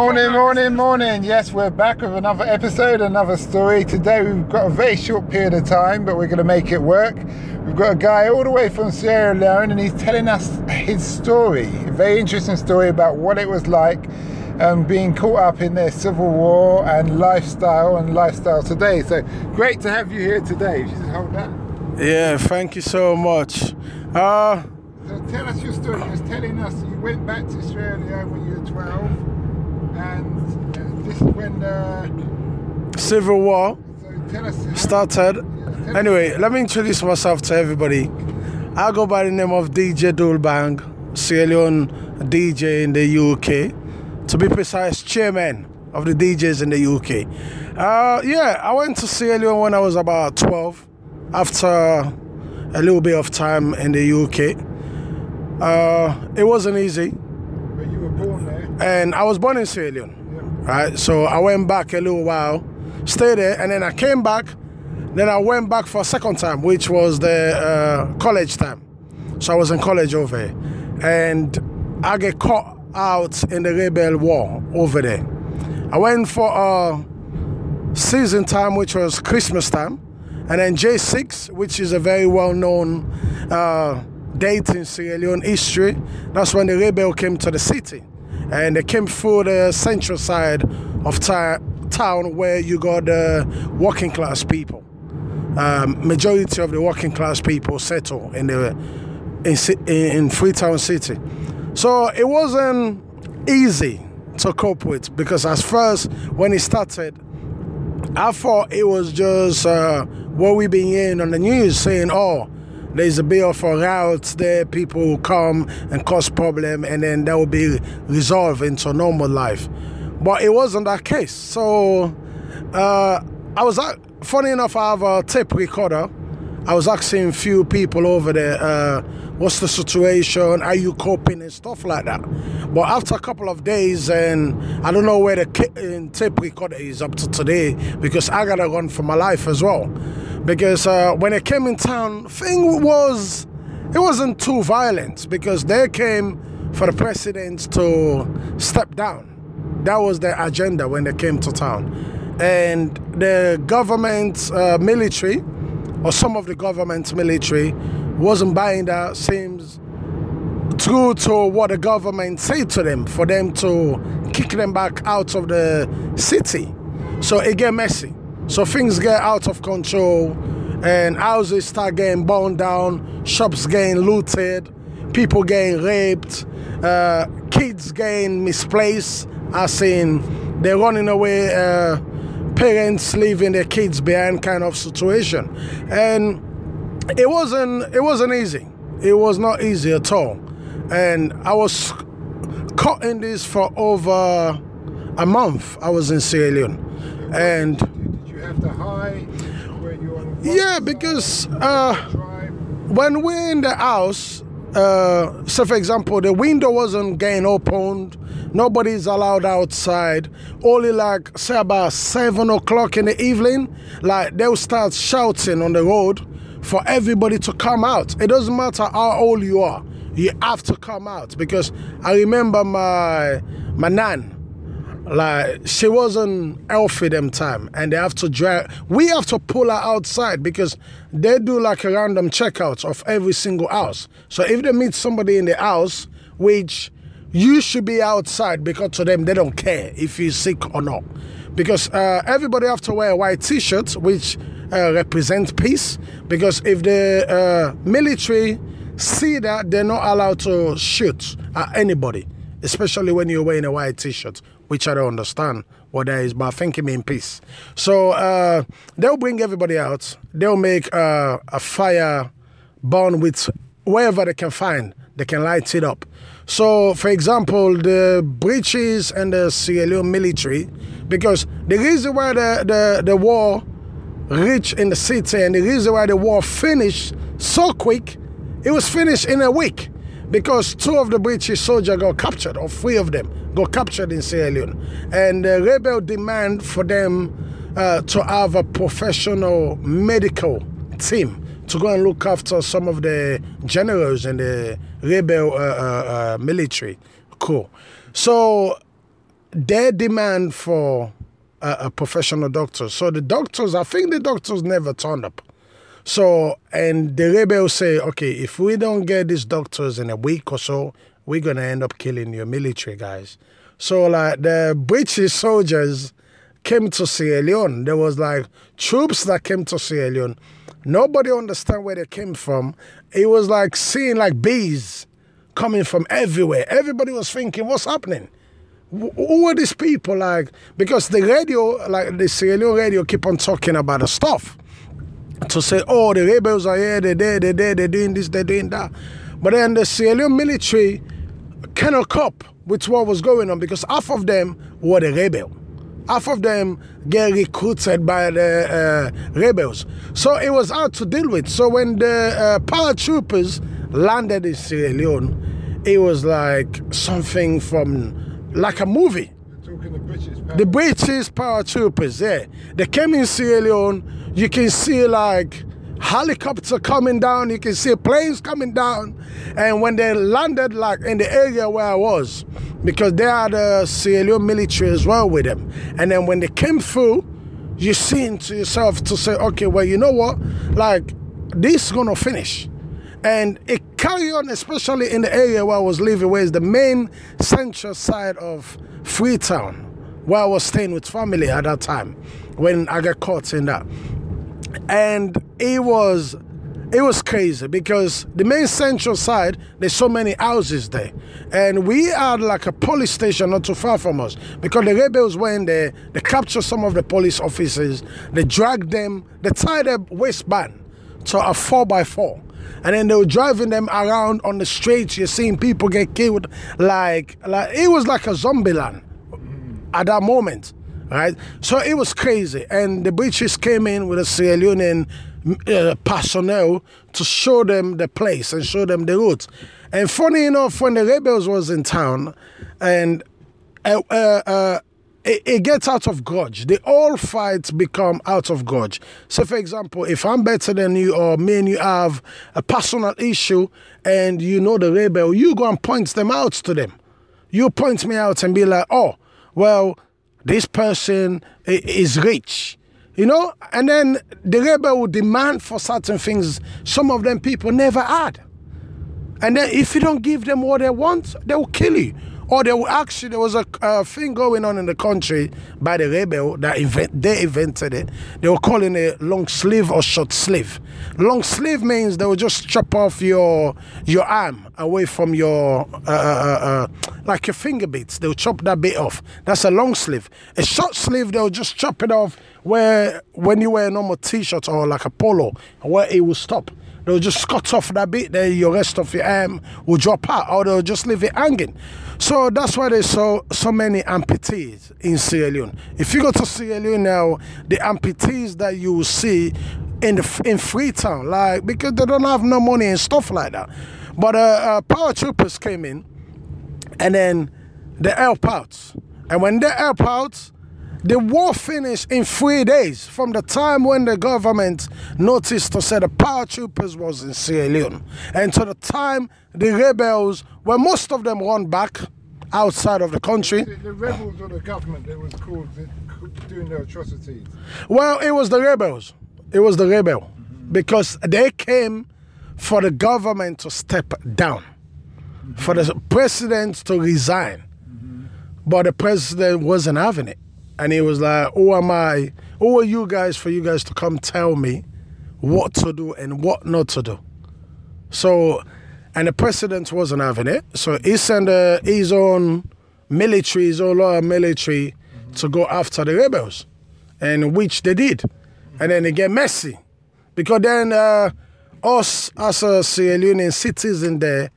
Morning, morning, morning. Yes, we're back with another episode, another story. Today we've got a very short period of time, but we're going to make it work. We've got a guy all the way from Sierra Leone, and he's telling us his story. A very interesting story about what it was like um, being caught up in their civil war and lifestyle and lifestyle today. So great to have you here today. Hold that. Yeah, thank you so much. Uh, so tell us your story. You was telling us you went back to Sierra Leone when you were 12 and uh, this is when the Civil War so started. Yeah, anyway, let me introduce myself to everybody. I go by the name of DJ Dulbang, Sierra Leone DJ in the UK. To be precise, chairman of the DJs in the UK. Uh, yeah, I went to Sierra Leone when I was about 12 after a little bit of time in the UK. Uh, it wasn't easy and I was born in Sierra Leone, yeah. right? So I went back a little while, stayed there, and then I came back. Then I went back for a second time, which was the uh, college time. So I was in college over here, and I get caught out in the rebel war over there. I went for a season time, which was Christmas time, and then J6, which is a very well-known uh, date in Sierra Leone history. That's when the rebel came to the city and they came through the central side of town where you got the working class people. Um, majority of the working class people settle in the in, in Freetown City. So it wasn't easy to cope with because as first when it started, I thought it was just uh, what we've been hearing on the news saying, oh, there's a of a route there, people will come and cause problem and then that will be resolved into normal life. But it wasn't that case. So uh, I was, funny enough, I have a tape recorder. I was asking few people over there, uh, what's the situation? Are you coping and stuff like that? But after a couple of days, and I don't know where the tape recorder is up to today because I gotta run for my life as well because uh, when it came in town, thing was it wasn't too violent because they came for the president to step down. That was their agenda when they came to town, and the government uh, military or some of the government military wasn't buying that. Seems true to what the government said to them for them to kick them back out of the city. So it get messy. So things get out of control and houses start getting burned down, shops getting looted, people getting raped, uh, kids getting misplaced, as in they're running away, uh, parents leaving their kids behind kind of situation. And it wasn't it wasn't easy. It was not easy at all. And I was caught in this for over a month. I was in Sierra Leone. And have to hide Yeah, because uh, when we're in the house, uh, so for example, the window wasn't getting opened, nobody's allowed outside. Only like say about seven o'clock in the evening, like they'll start shouting on the road for everybody to come out. It doesn't matter how old you are, you have to come out because I remember my my nan like she wasn't healthy them time and they have to drag we have to pull her outside because they do like a random checkout of every single house. So if they meet somebody in the house which you should be outside because to them they don't care if you're sick or not. Because uh, everybody have to wear a white t-shirt which uh, represent peace. Because if the uh, military see that they're not allowed to shoot at anybody especially when you're wearing a white t-shirt which I don't understand what that is, but I think it means peace. So uh, they'll bring everybody out. They'll make uh, a fire burn with wherever they can find. They can light it up. So, for example, the British and the Sierra Leone military because the reason why the, the, the war reached in the city and the reason why the war finished so quick, it was finished in a week because two of the British soldiers got captured, or three of them got captured in Sierra Leone. And the rebel demand for them uh, to have a professional medical team to go and look after some of the generals in the rebel uh, uh, uh military. Cool. So their demand for a, a professional doctor. So the doctors, I think the doctors never turned up. So, and the rebels say, okay, if we don't get these doctors in a week or so, we're going to end up killing your military guys. So, like, the British soldiers came to Sierra Leone. There was like troops that came to Sierra Leone. Nobody understand where they came from. It was like seeing like bees coming from everywhere. Everybody was thinking, what's happening? Who are these people? Like, because the radio, like the Sierra Leone radio, keep on talking about the stuff to say, oh, the rebels are here, they're there, they're there, they're doing this, they're doing that. But then the Sierra Leone military cannot cope with what was going on because half of them were the rebel. Half of them get recruited by the uh, rebels. So it was hard to deal with. So when the uh, paratroopers landed in Sierra Leone, it was like something from like a movie. The British, the British paratroopers, yeah. They came in Sierra Leone you can see like helicopter coming down, you can see planes coming down. And when they landed like in the area where I was, because they had the Sierra Leone military as well with them. And then when they came through, you seem to yourself to say, okay, well, you know what? Like, this is gonna finish. And it carry on, especially in the area where I was living, where is the main central side of Freetown, where I was staying with family at that time when I got caught in that and it was it was crazy because the main central side there's so many houses there. And we had like a police station not too far from us because the rebels were in there they captured some of the police officers they dragged them they tied a waistband to a 4x4 and then they were driving them around on the streets you're seeing people get killed like like it was like a zombie land at that moment right? So it was crazy. And the British came in with a Sierra Leonean uh, personnel to show them the place and show them the route. And funny enough, when the rebels was in town, and uh, uh, uh, it, it, gets out of grudge. The all fights become out of grudge. So, for example, if I'm better than you, or me and you have a personal issue, and you know the rebel, you go and point them out to them. You point me out and be like, oh, well, this person is rich you know? And then the rebel will demand for certain things some of them people never had. And then if you don't give them what they want they will kill you or they actually there was a, a thing going on in the country by the rebel that invent, they invented it. They were calling it long sleeve or short sleeve. Long sleeve means they will just chop off your your arm away from your uh, uh, uh, uh like your finger bits. They'll chop that bit off. That's a long sleeve. A short sleeve they'll just chop it off where when you wear a normal t-shirt or like a polo where it will stop they'll just cut off that bit there your rest of your arm will drop out or they'll just leave it hanging so that's why there's so so many amputees in Sierra Leone. If you go to Sierra Leone now, the amputees that you will see in the in Freetown, like because they don't have no money and stuff like that. But uh, uh, troopers came in, and then they help out. And when they help out, the war finished in three days from the time when the government noticed to say the paratroopers was in Sierra Leone and to the time the rebels, well, most of them run back outside of the country. The, the rebels or the government that was called doing their atrocities? Well, it was the rebels. It was the rebel mm-hmm. because they came for the government to step down, mm-hmm. for the president to resign. Mm-hmm. But the president wasn't having it and he was like, "Who am I? Who are you guys for you guys to come tell me what to do and what not to do?" So, and the president wasn't having it, so he sent uh, his own military, his own loyal military, to go after the rebels, and which they did, and then it get messy, because then uh, us as a Sierra Leonean citizen there,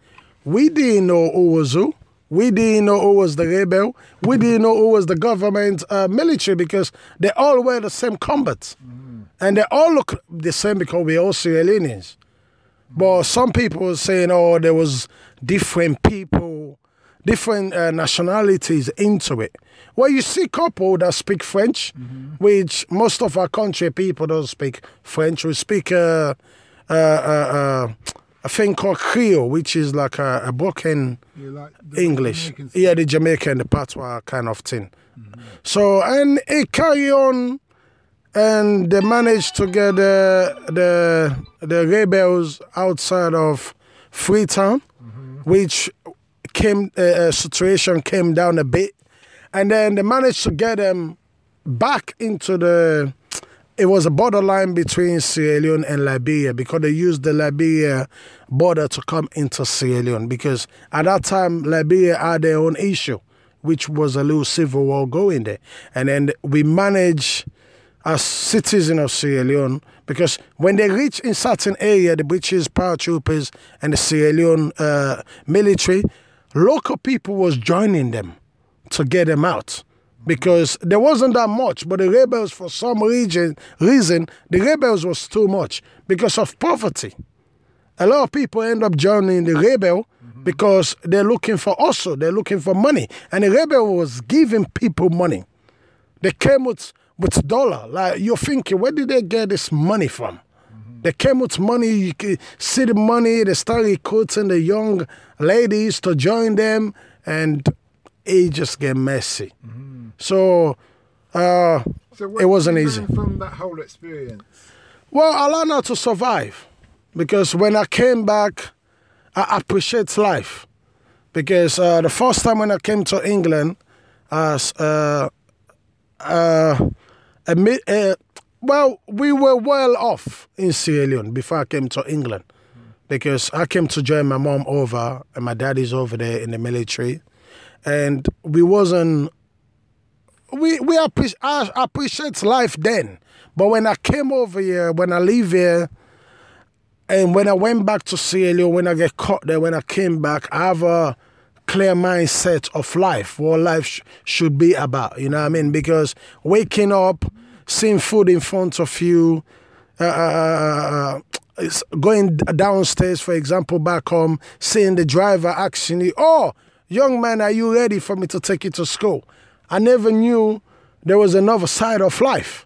we didn't know who was who We didn't know who was the rebel. We didn't know who was the government uh, military because they all wear the same combat. And they all look the same because we're all Sierra Leoneans. But some people were saying, oh, there was different people, different uh, nationalities into it. Well, you see couple that speak French, which most of our country people don't speak French. We speak uh, uh, uh, uh, a thing called Creole, which is like a, a broken You like the English. Jamaican Yeah, the Jamaican, the patois kind of thing. So, and it carry on, and they managed to get the the, the rebels outside of Freetown, which came uh, uh, situation came down a bit, and then they managed to get them back into the. It was a borderline between Sierra Leone and Liberia because they used the Liberia border to come into Sierra Leone because at that time Liberia had their own issue, which was a little civil war going there, and then we managed as citizens of Sierra Leone because when they reach in certain area, the British paratroopers and the Sierra Leone uh, military, local people was joining them to get them out because there wasn't that much, but the rebels for some region reason the rebels was too much because of poverty. A lot of people end up joining the rebel because they're looking for also they're looking for money, and the rebel was giving people money. They came with with dollar. Like you're thinking, where did they get this money from? They came with money. You can see the money. They started recruiting the young ladies to join them, and it just get messy. So uh, So it wasn't easy. From that whole experience, Well, I learned how to survive because when I came back, I appreciate life. Because uh, the first time when I came to England, as uh, uh, a uh, well, we were well off in Sierra Leone before I came to England. Because I came to join my mom over, and my dad is over there in the military, and we wasn't we we appreciate I appreciate life then. But when I came over here, when I leave here, and when I went back to Sierra when I get caught there, when I came back, I have a clear mindset of life, what life sh- should be about. You know what I mean? Because waking up, seeing food in front of you, uh, uh, it's going downstairs, for example, back home, seeing the driver asking you, "Oh, young man, are you ready for me to take you to school?" I never knew there was another side of life.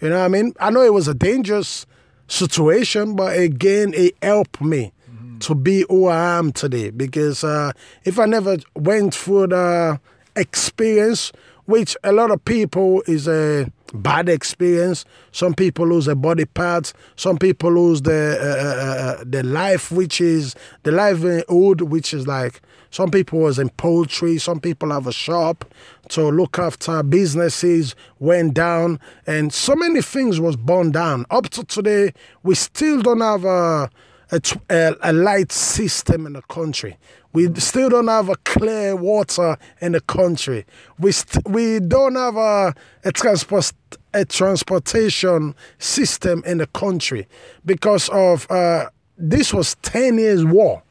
You know what I mean? I know it was a dangerous situation, but again, it helped me to be who I am today. Because uh, if I never went through the experience, which a lot of people is a bad experience. Some people lose their body parts. Some people lose their uh, uh, uh, their life, which is the livelihood, which is like some people was in poultry. Some people have a shop to look after businesses went down, and so many things was burned down. Up to today, we still don't have a a, a, a light system in the country. We still don't have a clear water in the country. We st- we don't have a, a transport a transportation system in the country because of uh, this was ten years war.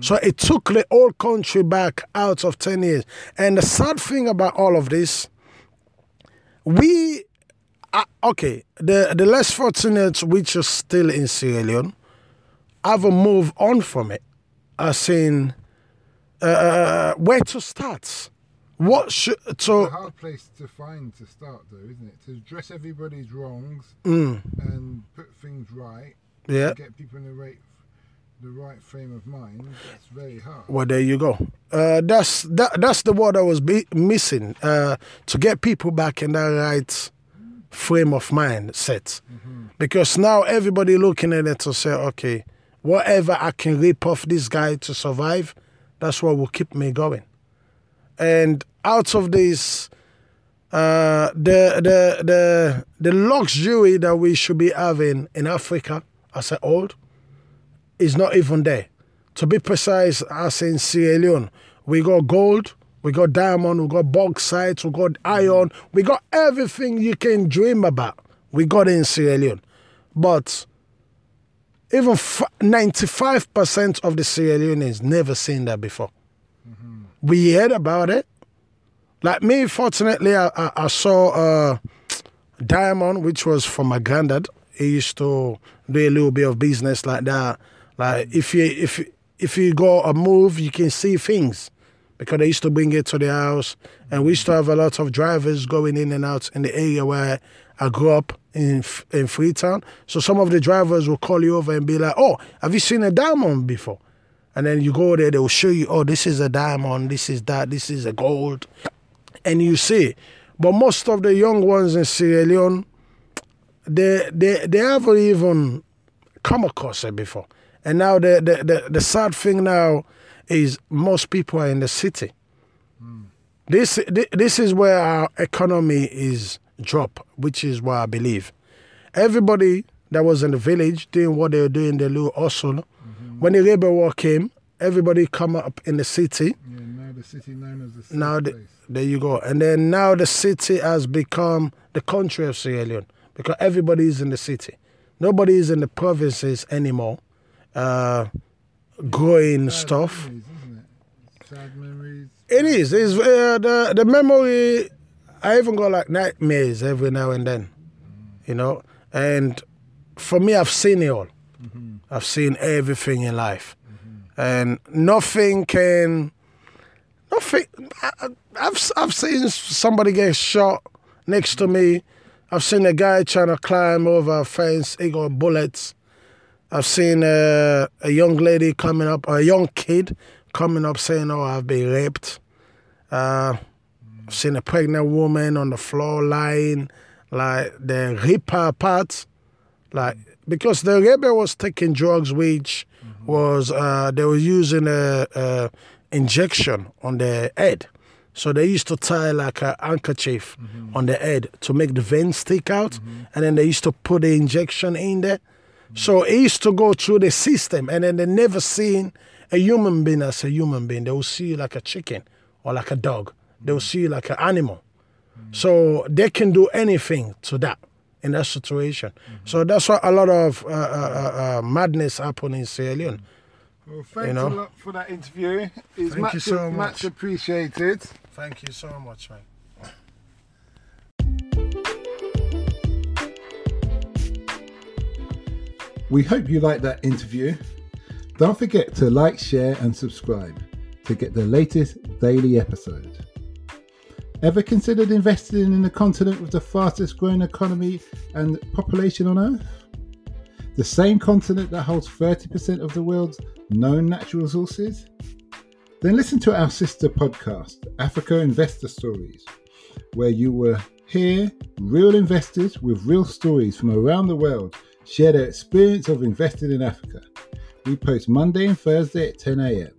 So it took the whole country back out of 10 years. And the sad thing about all of this, we, uh, okay, the, the less fortunate, which are still in Sierra Leone, have a move on from it. As in, uh, where to start? What should, it's so, a hard place to find to start, though, isn't it? To address everybody's wrongs mm, and put things right, yeah. get people in the right, the right frame of mind. That's very hard. Well, there you go. Uh, that's that, that's the word I was be- missing uh, to get people back in that right frame of mind set. Because now everybody looking at it to say, okay, whatever I can rip off this guy to survive, that's what will keep me going. And out of this, uh, the the the the luxury that we should be having in Africa as a whole is not even there. To be precise, as in Sierra Leone, we got gold, we got diamond, we got bauxite, we got iron, we got everything you can dream about. We got in Sierra Leone. But even f- 95% of the Sierra Leoneans never seen that before. we heard about it. Like me, fortunately, I, I, I saw uh, Diamond, which was from my granddad. He used to do a little bit of business like that. Like if you if if you go a move, you can see things because they used to bring it to the house, and we used to have a lot of drivers going in and out in the area where I grew up in in Freetown. So some of the drivers will call you over and be like, "Oh, have you seen a diamond before?" And then you go there, they will show you, "Oh, this is a diamond. This is that. This is a gold," and you see. But most of the young ones in Sierra Leone, they they they haven't even come across it before. And now the the, the, the sad thing now is most people are in the city. Mm. This this is where our economy is drop, which is what I believe. Everybody that was in the village doing what they were doing, their little hustle. Mm-hmm. When the labor war came, everybody come up in the city. Yeah, now the city known as the now the, there you go, and then now the city has become the country of Sierra Leone because everybody is in the city. Nobody is in the provinces anymore, uh, growing Sad stuff. Memories, it? Sad memories. It is. It's uh, the the memory. I even got like nightmares every now and then, you know. And for me, I've seen it all. Mm-hmm. I've seen everything in life, mm-hmm. and nothing can. Nothing. I, I've I've seen somebody get shot next to me I've seen a guy trying to climb over a fence. He got bullets. I've seen a, a young lady coming up, a young kid coming up saying, "Oh, I've been raped." Uh, I've seen a pregnant woman on the floor lying, like they rip her apart, like because the rebel was taking drugs, which mm-hmm. was uh, they were using a, a injection on their head. So they used to tie like a handkerchief mm-hmm. on the head to make the veins stick out, mm-hmm. and then they used to put the injection in there. So it used to go through the system, and then they never seen a human being as a human being. They will see you like a chicken or like a dog. They will see you like an animal. Mm-hmm. So they can do anything to that in that situation. Mm-hmm. So that's why a lot of uh, uh, uh, madness happen in Sierra Leone. Well, thanks you know? a lot for that interview. It's Thank much, you so much. much appreciated. Thank you so much, man. We hope you liked that interview. Don't forget to like, share, and subscribe to get the latest daily episode. Ever considered investing in the continent with the fastest growing economy and population on Earth? The same continent that holds 30% of the world's known natural resources? Then listen to our sister podcast, Africa Investor Stories, where you will hear real investors with real stories from around the world share their experience of investing in Africa. We post Monday and Thursday at 10 a.m.